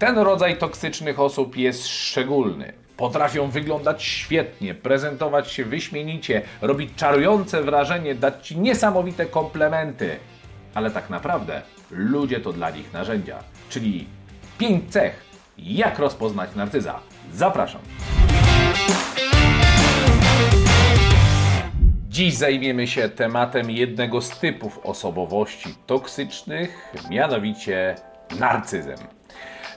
Ten rodzaj toksycznych osób jest szczególny. Potrafią wyglądać świetnie, prezentować się wyśmienicie, robić czarujące wrażenie, dać ci niesamowite komplementy. Ale tak naprawdę ludzie to dla nich narzędzia. Czyli pięć cech, jak rozpoznać narcyza. Zapraszam. Dziś zajmiemy się tematem jednego z typów osobowości toksycznych, mianowicie narcyzem.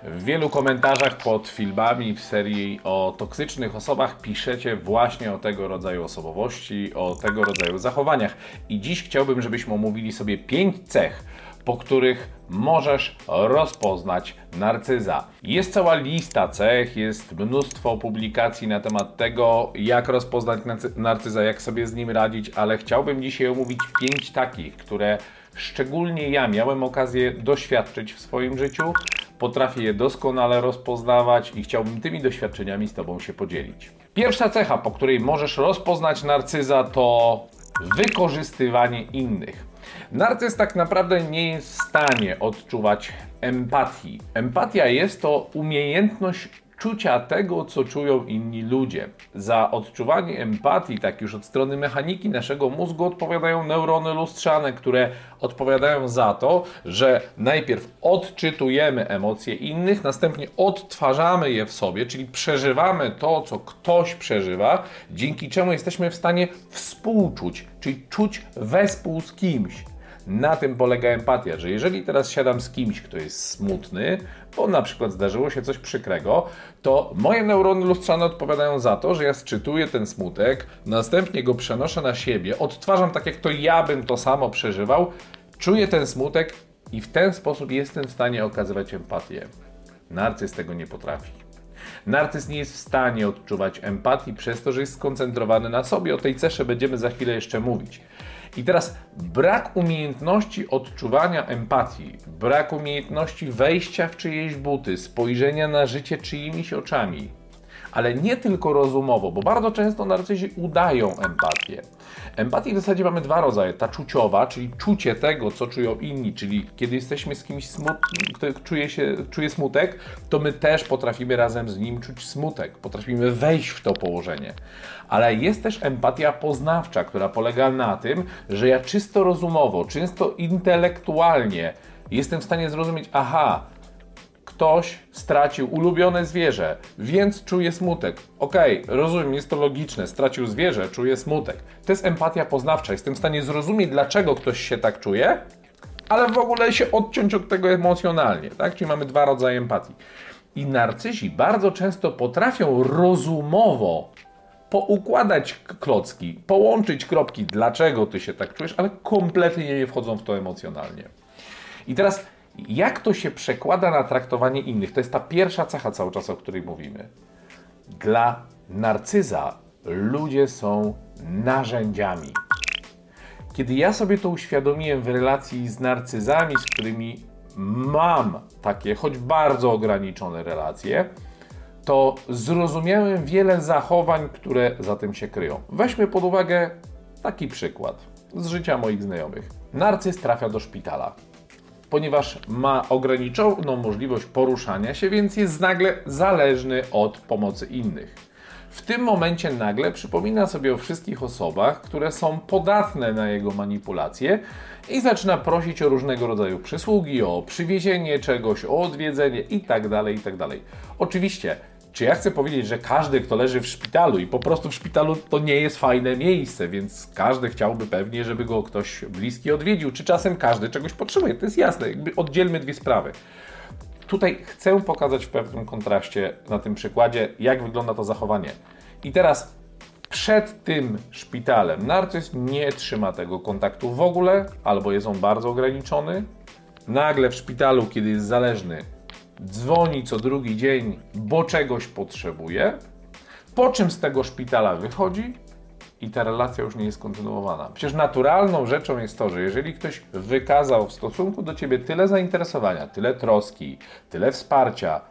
W wielu komentarzach pod filmami w serii o toksycznych osobach piszecie właśnie o tego rodzaju osobowości, o tego rodzaju zachowaniach. I dziś chciałbym, żebyśmy omówili sobie pięć cech, po których możesz rozpoznać narcyza. Jest cała lista cech, jest mnóstwo publikacji na temat tego, jak rozpoznać narcyza, jak sobie z nim radzić, ale chciałbym dzisiaj omówić pięć takich, które szczególnie ja miałem okazję doświadczyć w swoim życiu. Potrafię je doskonale rozpoznawać i chciałbym tymi doświadczeniami z Tobą się podzielić. Pierwsza cecha, po której możesz rozpoznać narcyza, to wykorzystywanie innych. Narcyz tak naprawdę nie jest w stanie odczuwać empatii. Empatia jest to umiejętność czucia tego, co czują inni ludzie. Za odczuwanie empatii, tak już od strony mechaniki naszego mózgu, odpowiadają neurony lustrzane, które odpowiadają za to, że najpierw odczytujemy emocje innych, następnie odtwarzamy je w sobie, czyli przeżywamy to, co ktoś przeżywa, dzięki czemu jesteśmy w stanie współczuć, czyli czuć wespół z kimś. Na tym polega empatia, że jeżeli teraz siadam z kimś, kto jest smutny, bo na przykład zdarzyło się coś przykrego, to moje neurony lustrzane odpowiadają za to, że ja sczytuję ten smutek, następnie go przenoszę na siebie, odtwarzam tak, jak to ja bym to samo przeżywał, czuję ten smutek i w ten sposób jestem w stanie okazywać empatię. Narcyz tego nie potrafi. Narcyz nie jest w stanie odczuwać empatii przez to, że jest skoncentrowany na sobie. O tej cesze będziemy za chwilę jeszcze mówić. I teraz brak umiejętności odczuwania empatii, brak umiejętności wejścia w czyjeś buty, spojrzenia na życie czyimiś oczami, ale nie tylko rozumowo, bo bardzo często narcyzi udają empatię. Empatii w zasadzie mamy dwa rodzaje. Ta czuciowa, czyli czucie tego, co czują inni, czyli kiedy jesteśmy z kimś smutnym, kto czuje, się, czuje smutek, to my też potrafimy razem z nim czuć smutek, potrafimy wejść w to położenie. Ale jest też empatia poznawcza, która polega na tym, że ja czysto rozumowo, czysto intelektualnie jestem w stanie zrozumieć, aha, ktoś stracił ulubione zwierzę, więc czuje smutek. Okej, okay, rozumiem, jest to logiczne, stracił zwierzę, czuje smutek. To jest empatia poznawcza, jestem w stanie zrozumieć, dlaczego ktoś się tak czuje, ale w ogóle się odciąć od tego emocjonalnie, tak? Czyli mamy dwa rodzaje empatii. I narcyzi bardzo często potrafią rozumowo poukładać klocki, połączyć kropki, dlaczego ty się tak czujesz, ale kompletnie nie wchodzą w to emocjonalnie. I teraz jak to się przekłada na traktowanie innych? To jest ta pierwsza cecha cały czas, o której mówimy. Dla narcyza ludzie są narzędziami. Kiedy ja sobie to uświadomiłem w relacji z narcyzami, z którymi mam takie, choć bardzo ograniczone relacje, to zrozumiałem wiele zachowań, które za tym się kryją. Weźmy pod uwagę taki przykład z życia moich znajomych. Narcyz trafia do szpitala ponieważ ma ograniczoną możliwość poruszania się, więc jest nagle zależny od pomocy innych. W tym momencie nagle przypomina sobie o wszystkich osobach, które są podatne na jego manipulacje i zaczyna prosić o różnego rodzaju przysługi, o przywiezienie czegoś, o odwiedzenie itd. Tak itd. Tak Oczywiście czy ja chcę powiedzieć, że każdy, kto leży w szpitalu i po prostu w szpitalu to nie jest fajne miejsce, więc każdy chciałby pewnie, żeby go ktoś bliski odwiedził, czy czasem każdy czegoś potrzebuje. To jest jasne, jakby oddzielmy dwie sprawy. Tutaj chcę pokazać w pewnym kontraście na tym przykładzie, jak wygląda to zachowanie. I teraz przed tym szpitalem narcyz nie trzyma tego kontaktu w ogóle, albo jest on bardzo ograniczony. Nagle w szpitalu, kiedy jest zależny, dzwoni co drugi dzień, bo czegoś potrzebuje, po czym z tego szpitala wychodzi i ta relacja już nie jest kontynuowana. Przecież naturalną rzeczą jest to, że jeżeli ktoś wykazał w stosunku do ciebie tyle zainteresowania, tyle troski, tyle wsparcia,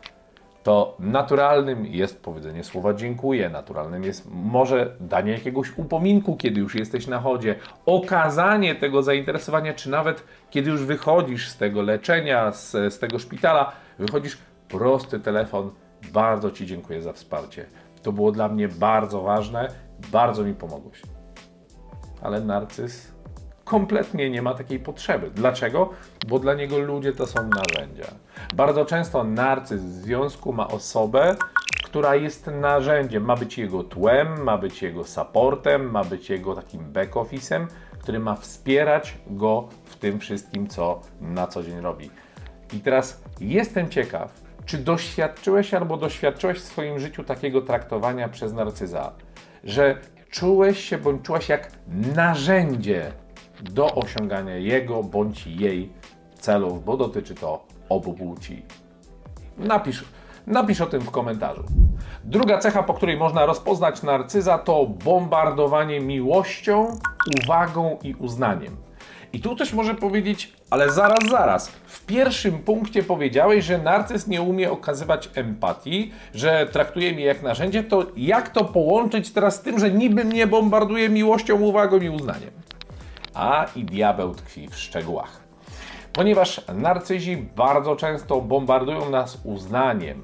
to naturalnym jest powiedzenie słowa dziękuję, naturalnym jest może danie jakiegoś upominku, kiedy już jesteś na chodzie, okazanie tego zainteresowania, czy nawet kiedy już wychodzisz z tego leczenia, z, z tego szpitala, wychodzisz, prosty telefon. Bardzo Ci dziękuję za wsparcie. To było dla mnie bardzo ważne, bardzo mi pomogłeś. Ale narcyz kompletnie nie ma takiej potrzeby. Dlaczego? Bo dla niego ludzie to są narzędzia. Bardzo często narcyz w związku ma osobę, która jest narzędziem, ma być jego tłem, ma być jego supportem, ma być jego takim back office'em, który ma wspierać go w tym wszystkim, co na co dzień robi. I teraz jestem ciekaw, czy doświadczyłeś albo doświadczyłeś w swoim życiu takiego traktowania przez narcyza, że czułeś się bądź czułaś jak narzędzie do osiągania jego bądź jej celów, bo dotyczy to obu płci. Napisz, napisz o tym w komentarzu. Druga cecha, po której można rozpoznać narcyza, to bombardowanie miłością, uwagą i uznaniem. I tu też może powiedzieć, ale zaraz, zaraz. W pierwszym punkcie powiedziałeś, że narcyz nie umie okazywać empatii, że traktuje mnie jak narzędzie, to jak to połączyć teraz z tym, że niby mnie bombarduje miłością, uwagą i uznaniem? A i diabeł tkwi w szczegółach. Ponieważ narcyzi bardzo często bombardują nas uznaniem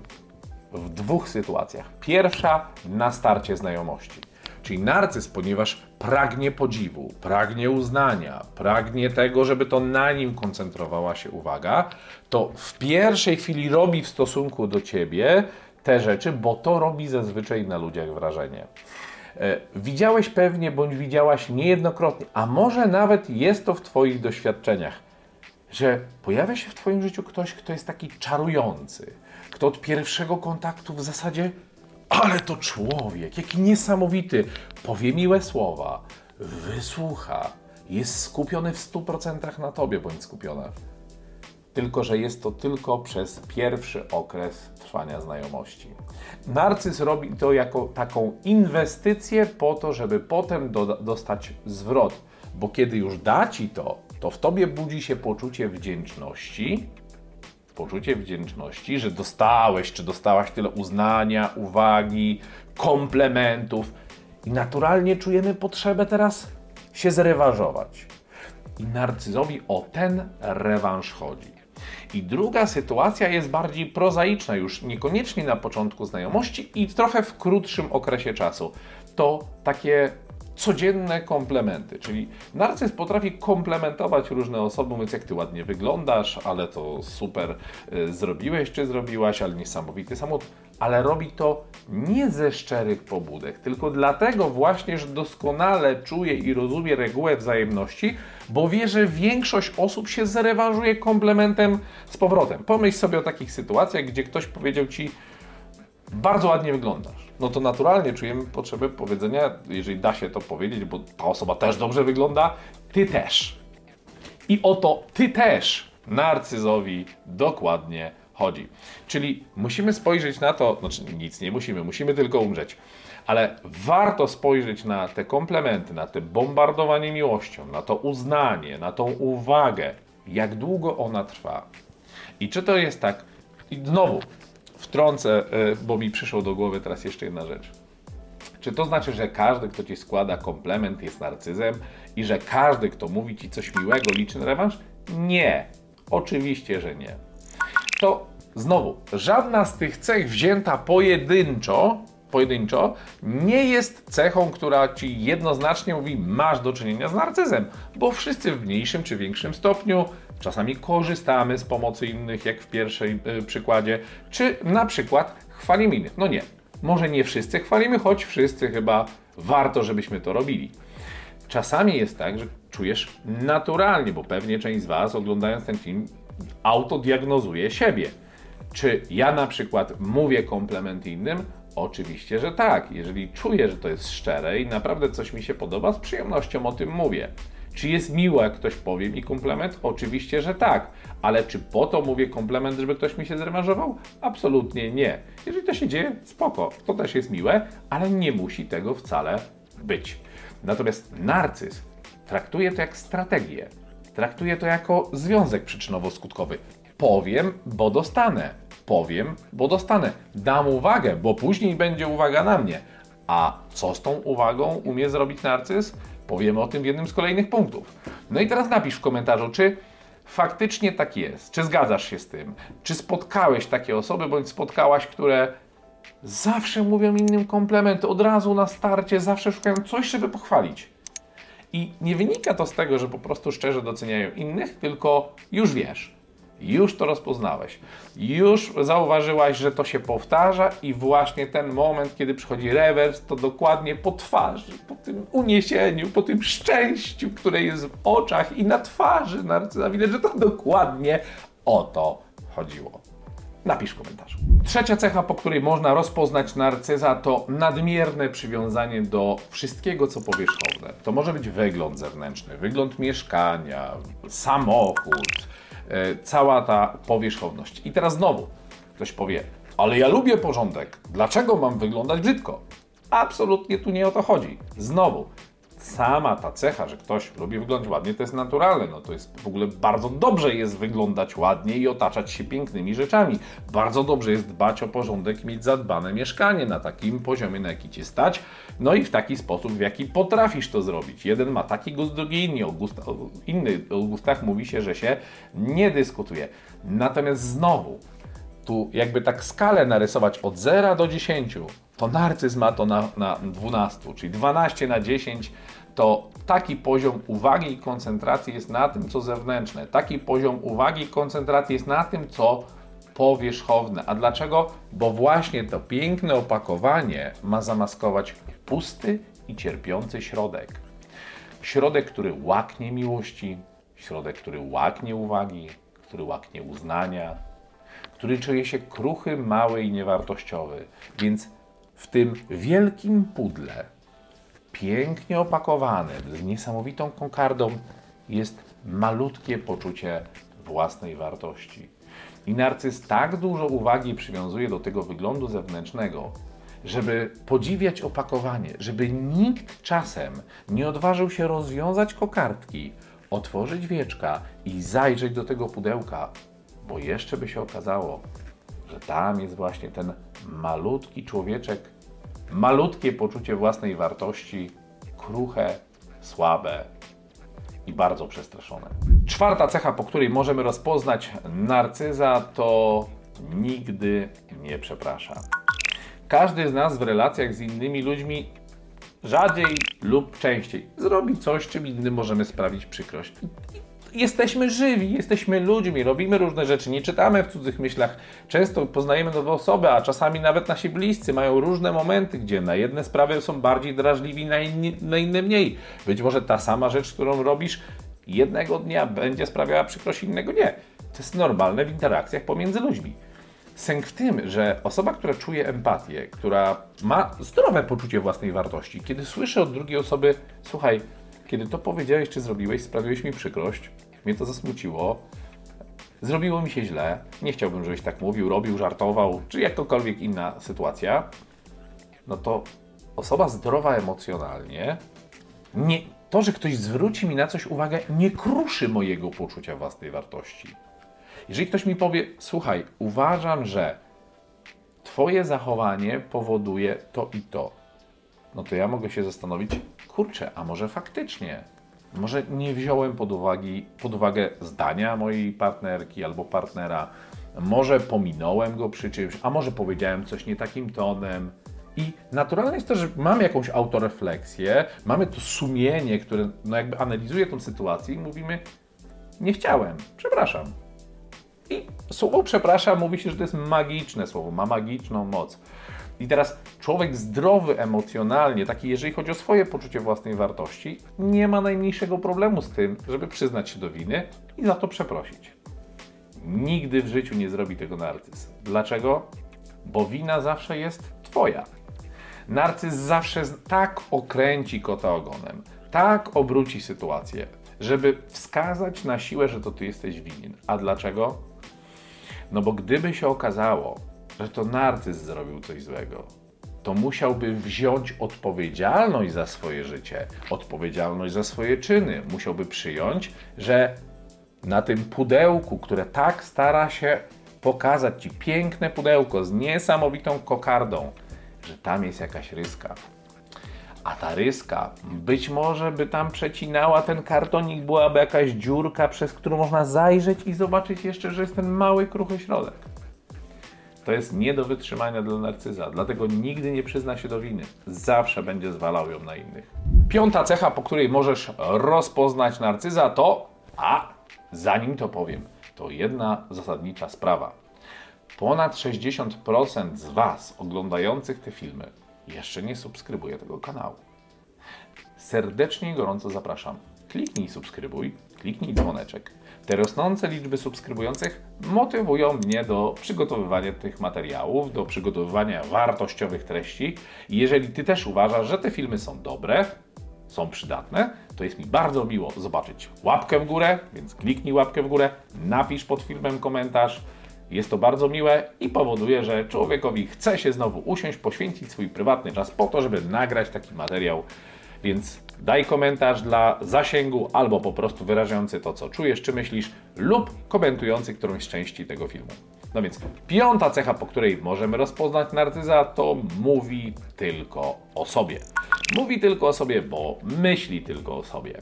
w dwóch sytuacjach. Pierwsza na starcie znajomości. Czyli narcyz, ponieważ pragnie podziwu, pragnie uznania, pragnie tego, żeby to na nim koncentrowała się uwaga, to w pierwszej chwili robi w stosunku do ciebie te rzeczy, bo to robi zazwyczaj na ludziach wrażenie. E, widziałeś pewnie, bądź widziałaś niejednokrotnie, a może nawet jest to w Twoich doświadczeniach, że pojawia się w Twoim życiu ktoś, kto jest taki czarujący, kto od pierwszego kontaktu w zasadzie, ale to człowiek, jaki niesamowity, powie miłe słowa, wysłucha, jest skupiony w 100% na Tobie, bądź skupiona. Tylko, że jest to tylko przez pierwszy okres trwania znajomości. Narcyz robi to jako taką inwestycję po to, żeby potem do, dostać zwrot, bo kiedy już da ci to, to w tobie budzi się poczucie wdzięczności, poczucie wdzięczności, że dostałeś czy dostałaś tyle uznania, uwagi, komplementów i naturalnie czujemy potrzebę teraz się zrewanżować. I narcyzowi o ten rewanż chodzi. I druga sytuacja jest bardziej prozaiczna, już niekoniecznie na początku znajomości i trochę w krótszym okresie czasu. To takie codzienne komplementy, czyli narcyz potrafi komplementować różne osoby, mówiąc jak ty ładnie wyglądasz, ale to super y, zrobiłeś czy zrobiłaś, ale niesamowity samochód, ale robi to nie ze szczerych pobudek, tylko dlatego właśnie, że doskonale czuje i rozumie regułę wzajemności, bo wie, że większość osób się zrewanżuje komplementem z powrotem. Pomyśl sobie o takich sytuacjach, gdzie ktoś powiedział ci, bardzo ładnie wyglądasz. No to naturalnie czujemy potrzebę powiedzenia, jeżeli da się to powiedzieć, bo ta osoba też dobrze wygląda, ty też. I oto ty też narcyzowi dokładnie chodzi. Czyli musimy spojrzeć na to, znaczy nic nie musimy, musimy tylko umrzeć. Ale warto spojrzeć na te komplementy, na te bombardowanie miłością, na to uznanie, na tą uwagę, jak długo ona trwa. I czy to jest tak, i znowu, wtrącę, e, bo mi przyszło do głowy teraz jeszcze jedna rzecz. Czy to znaczy, że każdy, kto ci składa komplement, jest narcyzem i że każdy, kto mówi ci coś miłego, liczy na rewanż? Nie. Oczywiście, że nie. To znowu, żadna z tych cech wzięta pojedynczo, pojedynczo nie jest cechą, która ci jednoznacznie mówi, masz do czynienia z narcyzem, bo wszyscy w mniejszym czy większym stopniu Czasami korzystamy z pomocy innych, jak w pierwszej y, przykładzie, czy na przykład chwalimy innych. No nie, może nie wszyscy chwalimy, choć wszyscy chyba warto, żebyśmy to robili. Czasami jest tak, że czujesz naturalnie, bo pewnie część z Was oglądając ten film autodiagnozuje siebie. Czy ja na przykład mówię komplement innym? Oczywiście, że tak. Jeżeli czuję, że to jest szczere i naprawdę coś mi się podoba, z przyjemnością o tym mówię. Czy jest miło, jak ktoś powie mi komplement? Oczywiście, że tak. Ale czy po to mówię komplement, żeby ktoś mi się zrewanżował? Absolutnie nie. Jeżeli to się dzieje, spoko. To też jest miłe, ale nie musi tego wcale być. Natomiast narcyz traktuje to jak strategię. Traktuje to jako związek przyczynowo-skutkowy. Powiem, bo dostanę. Powiem, bo dostanę. Dam uwagę, bo później będzie uwaga na mnie. A co z tą uwagą umie zrobić narcyz? Powiemy o tym w jednym z kolejnych punktów. No i teraz napisz w komentarzu, czy faktycznie tak jest? Czy zgadzasz się z tym? Czy spotkałeś takie osoby, bądź spotkałaś, które zawsze mówią innym komplementy, od razu na starcie, zawsze szukają coś, żeby pochwalić. I nie wynika to z tego, że po prostu szczerze doceniają innych, tylko już wiesz, już to rozpoznałeś, już zauważyłaś, że to się powtarza i właśnie ten moment, kiedy przychodzi rewers, to dokładnie po twarzy, po tym uniesieniu, po tym szczęściu, które jest w oczach i na twarzy narcyza, widać, że to dokładnie o to chodziło. Napisz w komentarzu. Trzecia cecha, po której można rozpoznać narcyza, to nadmierne przywiązanie do wszystkiego, co powierzchowne. To może być wygląd zewnętrzny, wygląd mieszkania, samochód, cała ta powierzchowność. I teraz znowu ktoś powie, ale ja lubię porządek, dlaczego mam wyglądać brzydko? Absolutnie tu nie o to chodzi. Znowu, sama ta cecha, że ktoś lubi wyglądać ładnie, to jest naturalne. No to jest w ogóle bardzo dobrze jest wyglądać ładnie i otaczać się pięknymi rzeczami. Bardzo dobrze jest dbać o porządek, mieć zadbane mieszkanie na takim poziomie, na jaki cię stać. No i w taki sposób, w jaki potrafisz to zrobić. Jeden ma taki gust, drugi inny. O, gust, o, inny. o gustach mówi się, że się nie dyskutuje. Natomiast znowu, tu jakby tak skalę narysować od 0 do 10, to narcyzm ma to na, na 12, czyli 12 na 10 to taki poziom uwagi i koncentracji jest na tym, co zewnętrzne. Taki poziom uwagi i koncentracji jest na tym, co powierzchowne. A dlaczego? Bo właśnie to piękne opakowanie ma zamaskować pusty i cierpiący środek. Środek, który łaknie miłości, środek, który łaknie uwagi, który łaknie uznania, który czuje się kruchy, mały i niewartościowy. Więc w tym wielkim pudle, pięknie opakowane, z niesamowitą kokardą, jest malutkie poczucie własnej wartości. I narcyz tak dużo uwagi przywiązuje do tego wyglądu zewnętrznego, żeby podziwiać opakowanie, żeby nikt czasem nie odważył się rozwiązać kokardki, otworzyć wieczka i zajrzeć do tego pudełka, bo jeszcze by się okazało, że tam jest właśnie ten malutki człowieczek, malutkie poczucie własnej wartości, kruche, słabe i bardzo przestraszone. Czwarta cecha, po której możemy rozpoznać narcyza, to nigdy nie przeprasza. Każdy z nas w relacjach z innymi ludźmi rzadziej lub częściej zrobi coś, czym innym możemy sprawić przykrość. Jesteśmy żywi, jesteśmy ludźmi, robimy różne rzeczy, nie czytamy w cudzych myślach. Często poznajemy nowe osoby, a czasami nawet nasi bliscy mają różne momenty, gdzie na jedne sprawy są bardziej drażliwi, na, inni, na inne mniej. Być może ta sama rzecz, którą robisz, jednego dnia będzie sprawiała przykrość, innego nie. To jest normalne w interakcjach pomiędzy ludźmi. Sęk w tym, że osoba, która czuje empatię, która ma zdrowe poczucie własnej wartości, kiedy słyszy od drugiej osoby, słuchaj, kiedy to powiedziałeś czy zrobiłeś, sprawiłeś mi przykrość, mnie to zasmuciło, zrobiło mi się źle, nie chciałbym, żebyś tak mówił, robił, żartował, czy jakakolwiek inna sytuacja, no to osoba zdrowa emocjonalnie, nie, to, że ktoś zwróci mi na coś uwagę, nie kruszy mojego poczucia własnej wartości. Jeżeli ktoś mi powie, słuchaj, uważam, że Twoje zachowanie powoduje to i to, no to ja mogę się zastanowić, kurczę, a może faktycznie, może nie wziąłem pod, uwagi, pod uwagę zdania mojej partnerki albo partnera, może pominąłem go przy czymś, a może powiedziałem coś nie takim tonem. I naturalne jest to, że mamy jakąś autorefleksję, mamy to sumienie, które no jakby analizuje tą sytuację i mówimy, nie chciałem, przepraszam. I słowo przepraszam mówi się, że to jest magiczne słowo, ma magiczną moc. I teraz człowiek zdrowy emocjonalnie, taki jeżeli chodzi o swoje poczucie własnej wartości, nie ma najmniejszego problemu z tym, żeby przyznać się do winy i za to przeprosić. Nigdy w życiu nie zrobi tego narcyz. Dlaczego? Bo wina zawsze jest Twoja. Narcyz zawsze tak okręci kota ogonem, tak obróci sytuację, żeby wskazać na siłę, że to Ty jesteś winien. A dlaczego? No bo gdyby się okazało, że to narcyz zrobił coś złego, to musiałby wziąć odpowiedzialność za swoje życie, odpowiedzialność za swoje czyny. Musiałby przyjąć, że na tym pudełku, które tak stara się pokazać ci piękne pudełko z niesamowitą kokardą, że tam jest jakaś ryska. a ta ryska być może by tam przecinała ten kartonik, byłaby jakaś dziurka, przez którą można zajrzeć i zobaczyć jeszcze, że jest ten mały, kruchy środek. To jest nie do wytrzymania dla narcyza, dlatego nigdy nie przyzna się do winy. Zawsze będzie zwalał ją na innych. Piąta cecha, po której możesz rozpoznać narcyza, to a zanim to powiem, to jedna zasadnicza sprawa. Ponad 60% z Was oglądających te filmy jeszcze nie subskrybuje tego kanału. Serdecznie i gorąco zapraszam. Kliknij subskrybuj, kliknij dzwoneczek. Te rosnące liczby subskrybujących motywują mnie do przygotowywania tych materiałów, do przygotowywania wartościowych treści. I jeżeli Ty też uważasz, że te filmy są dobre, są przydatne, to jest mi bardzo miło zobaczyć łapkę w górę, więc kliknij łapkę w górę, napisz pod filmem komentarz. Jest to bardzo miłe i powoduje, że człowiekowi chce się znowu usiąść, poświęcić swój prywatny czas po to, żeby nagrać taki materiał. Więc daj komentarz dla zasięgu albo po prostu wyrażający to, co czujesz, czy myślisz, lub komentujący którąś z części tego filmu. No więc piąta cecha, po której możemy rozpoznać narcyza, to mówi tylko o sobie. Mówi tylko o sobie, bo myśli tylko o sobie.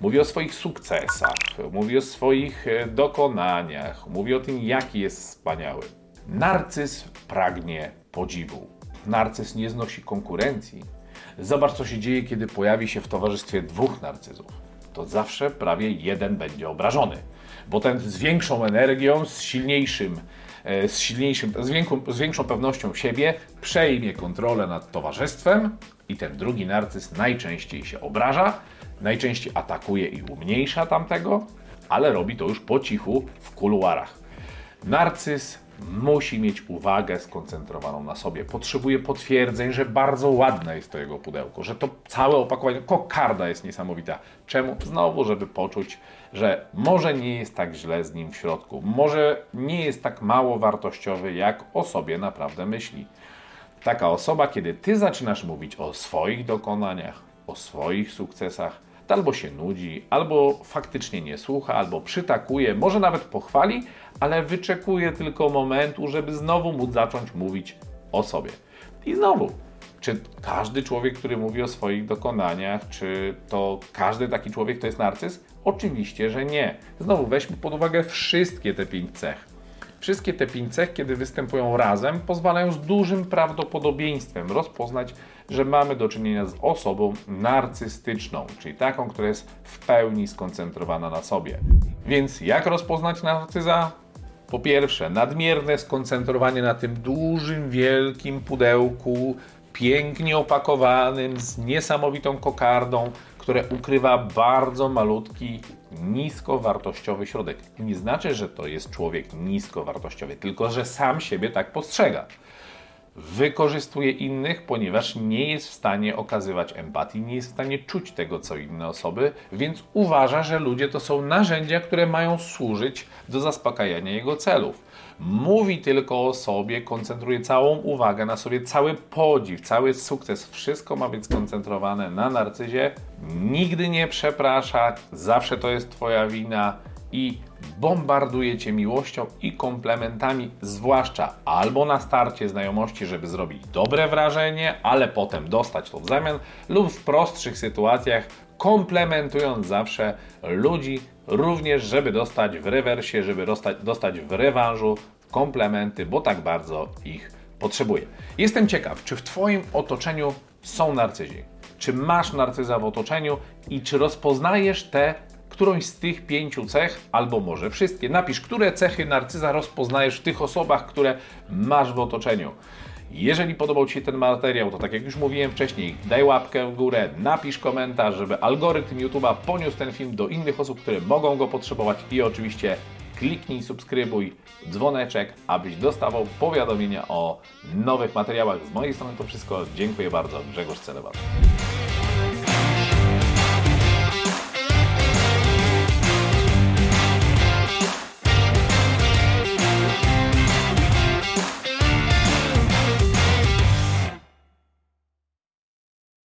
Mówi o swoich sukcesach, mówi o swoich e, dokonaniach, mówi o tym, jaki jest wspaniały. Narcyz pragnie podziwu. Narcyz nie znosi konkurencji. Zobacz, co się dzieje, kiedy pojawi się w towarzystwie dwóch narcyzów. To zawsze prawie jeden będzie obrażony, bo ten z większą energią, z silniejszym E, z silniejszym, z, większą, z większą pewnością siebie przejmie kontrolę nad towarzystwem i ten drugi narcyz najczęściej się obraża, najczęściej atakuje i umniejsza tamtego, ale robi to już po cichu w kuluarach. Narcyz musi mieć uwagę skoncentrowaną na sobie. Potrzebuje potwierdzeń, że bardzo ładne jest to jego pudełko, że to całe opakowanie, kokarda jest niesamowita. Czemu? Znowu, żeby poczuć, że może nie jest tak źle z nim w środku, może nie jest tak mało wartościowy, jak o sobie naprawdę myśli. Taka osoba, kiedy ty zaczynasz mówić o swoich dokonaniach, o swoich sukcesach, to albo się nudzi, albo faktycznie nie słucha, albo przytakuje, może nawet pochwali, ale wyczekuje tylko momentu, żeby znowu móc zacząć mówić o sobie. I znowu, czy każdy człowiek, który mówi o swoich dokonaniach, czy to każdy taki człowiek to jest narcyz? Oczywiście, że nie. Znowu weźmy pod uwagę wszystkie te pięć cech. Wszystkie te pięć cech, kiedy występują razem, pozwalają z dużym prawdopodobieństwem rozpoznać, że mamy do czynienia z osobą narcystyczną, czyli taką, która jest w pełni skoncentrowana na sobie. Więc jak rozpoznać narcyza? Po pierwsze, nadmierne skoncentrowanie na tym dużym, wielkim pudełku, pięknie opakowanym, z niesamowitą kokardą, które ukrywa bardzo malutki, niskowartościowy środek. Nie znaczy, że to jest człowiek niskowartościowy, tylko że sam siebie tak postrzega wykorzystuje innych, ponieważ nie jest w stanie okazywać empatii, nie jest w stanie czuć tego, co inne osoby, więc uważa, że ludzie to są narzędzia, które mają służyć do zaspokajania jego celów. Mówi tylko o sobie, koncentruje całą uwagę na sobie, cały podziw, cały sukces, wszystko ma być skoncentrowane na narcyzie. Nigdy nie przeprasza, zawsze to jest Twoja wina i bombarduje cię miłością i komplementami, zwłaszcza albo na starcie znajomości, żeby zrobić dobre wrażenie, ale potem dostać to w zamian, lub w prostszych sytuacjach, komplementując zawsze ludzi, również żeby dostać w rewersie, żeby dostać, dostać w rewanżu komplementy, bo tak bardzo ich potrzebuje. Jestem ciekaw, czy w Twoim otoczeniu są narcyzi? Czy masz narcyza w otoczeniu i czy rozpoznajesz te którąś z tych pięciu cech, albo może wszystkie. Napisz, które cechy narcyza rozpoznajesz w tych osobach, które masz w otoczeniu. Jeżeli podobał Ci się ten materiał, to tak jak już mówiłem wcześniej, daj łapkę w górę, napisz komentarz, żeby algorytm YouTube'a poniósł ten film do innych osób, które mogą go potrzebować i oczywiście kliknij subskrybuj, dzwoneczek, abyś dostawał powiadomienia o nowych materiałach. Z mojej strony to wszystko. Dziękuję bardzo. Grzegorz Celebat.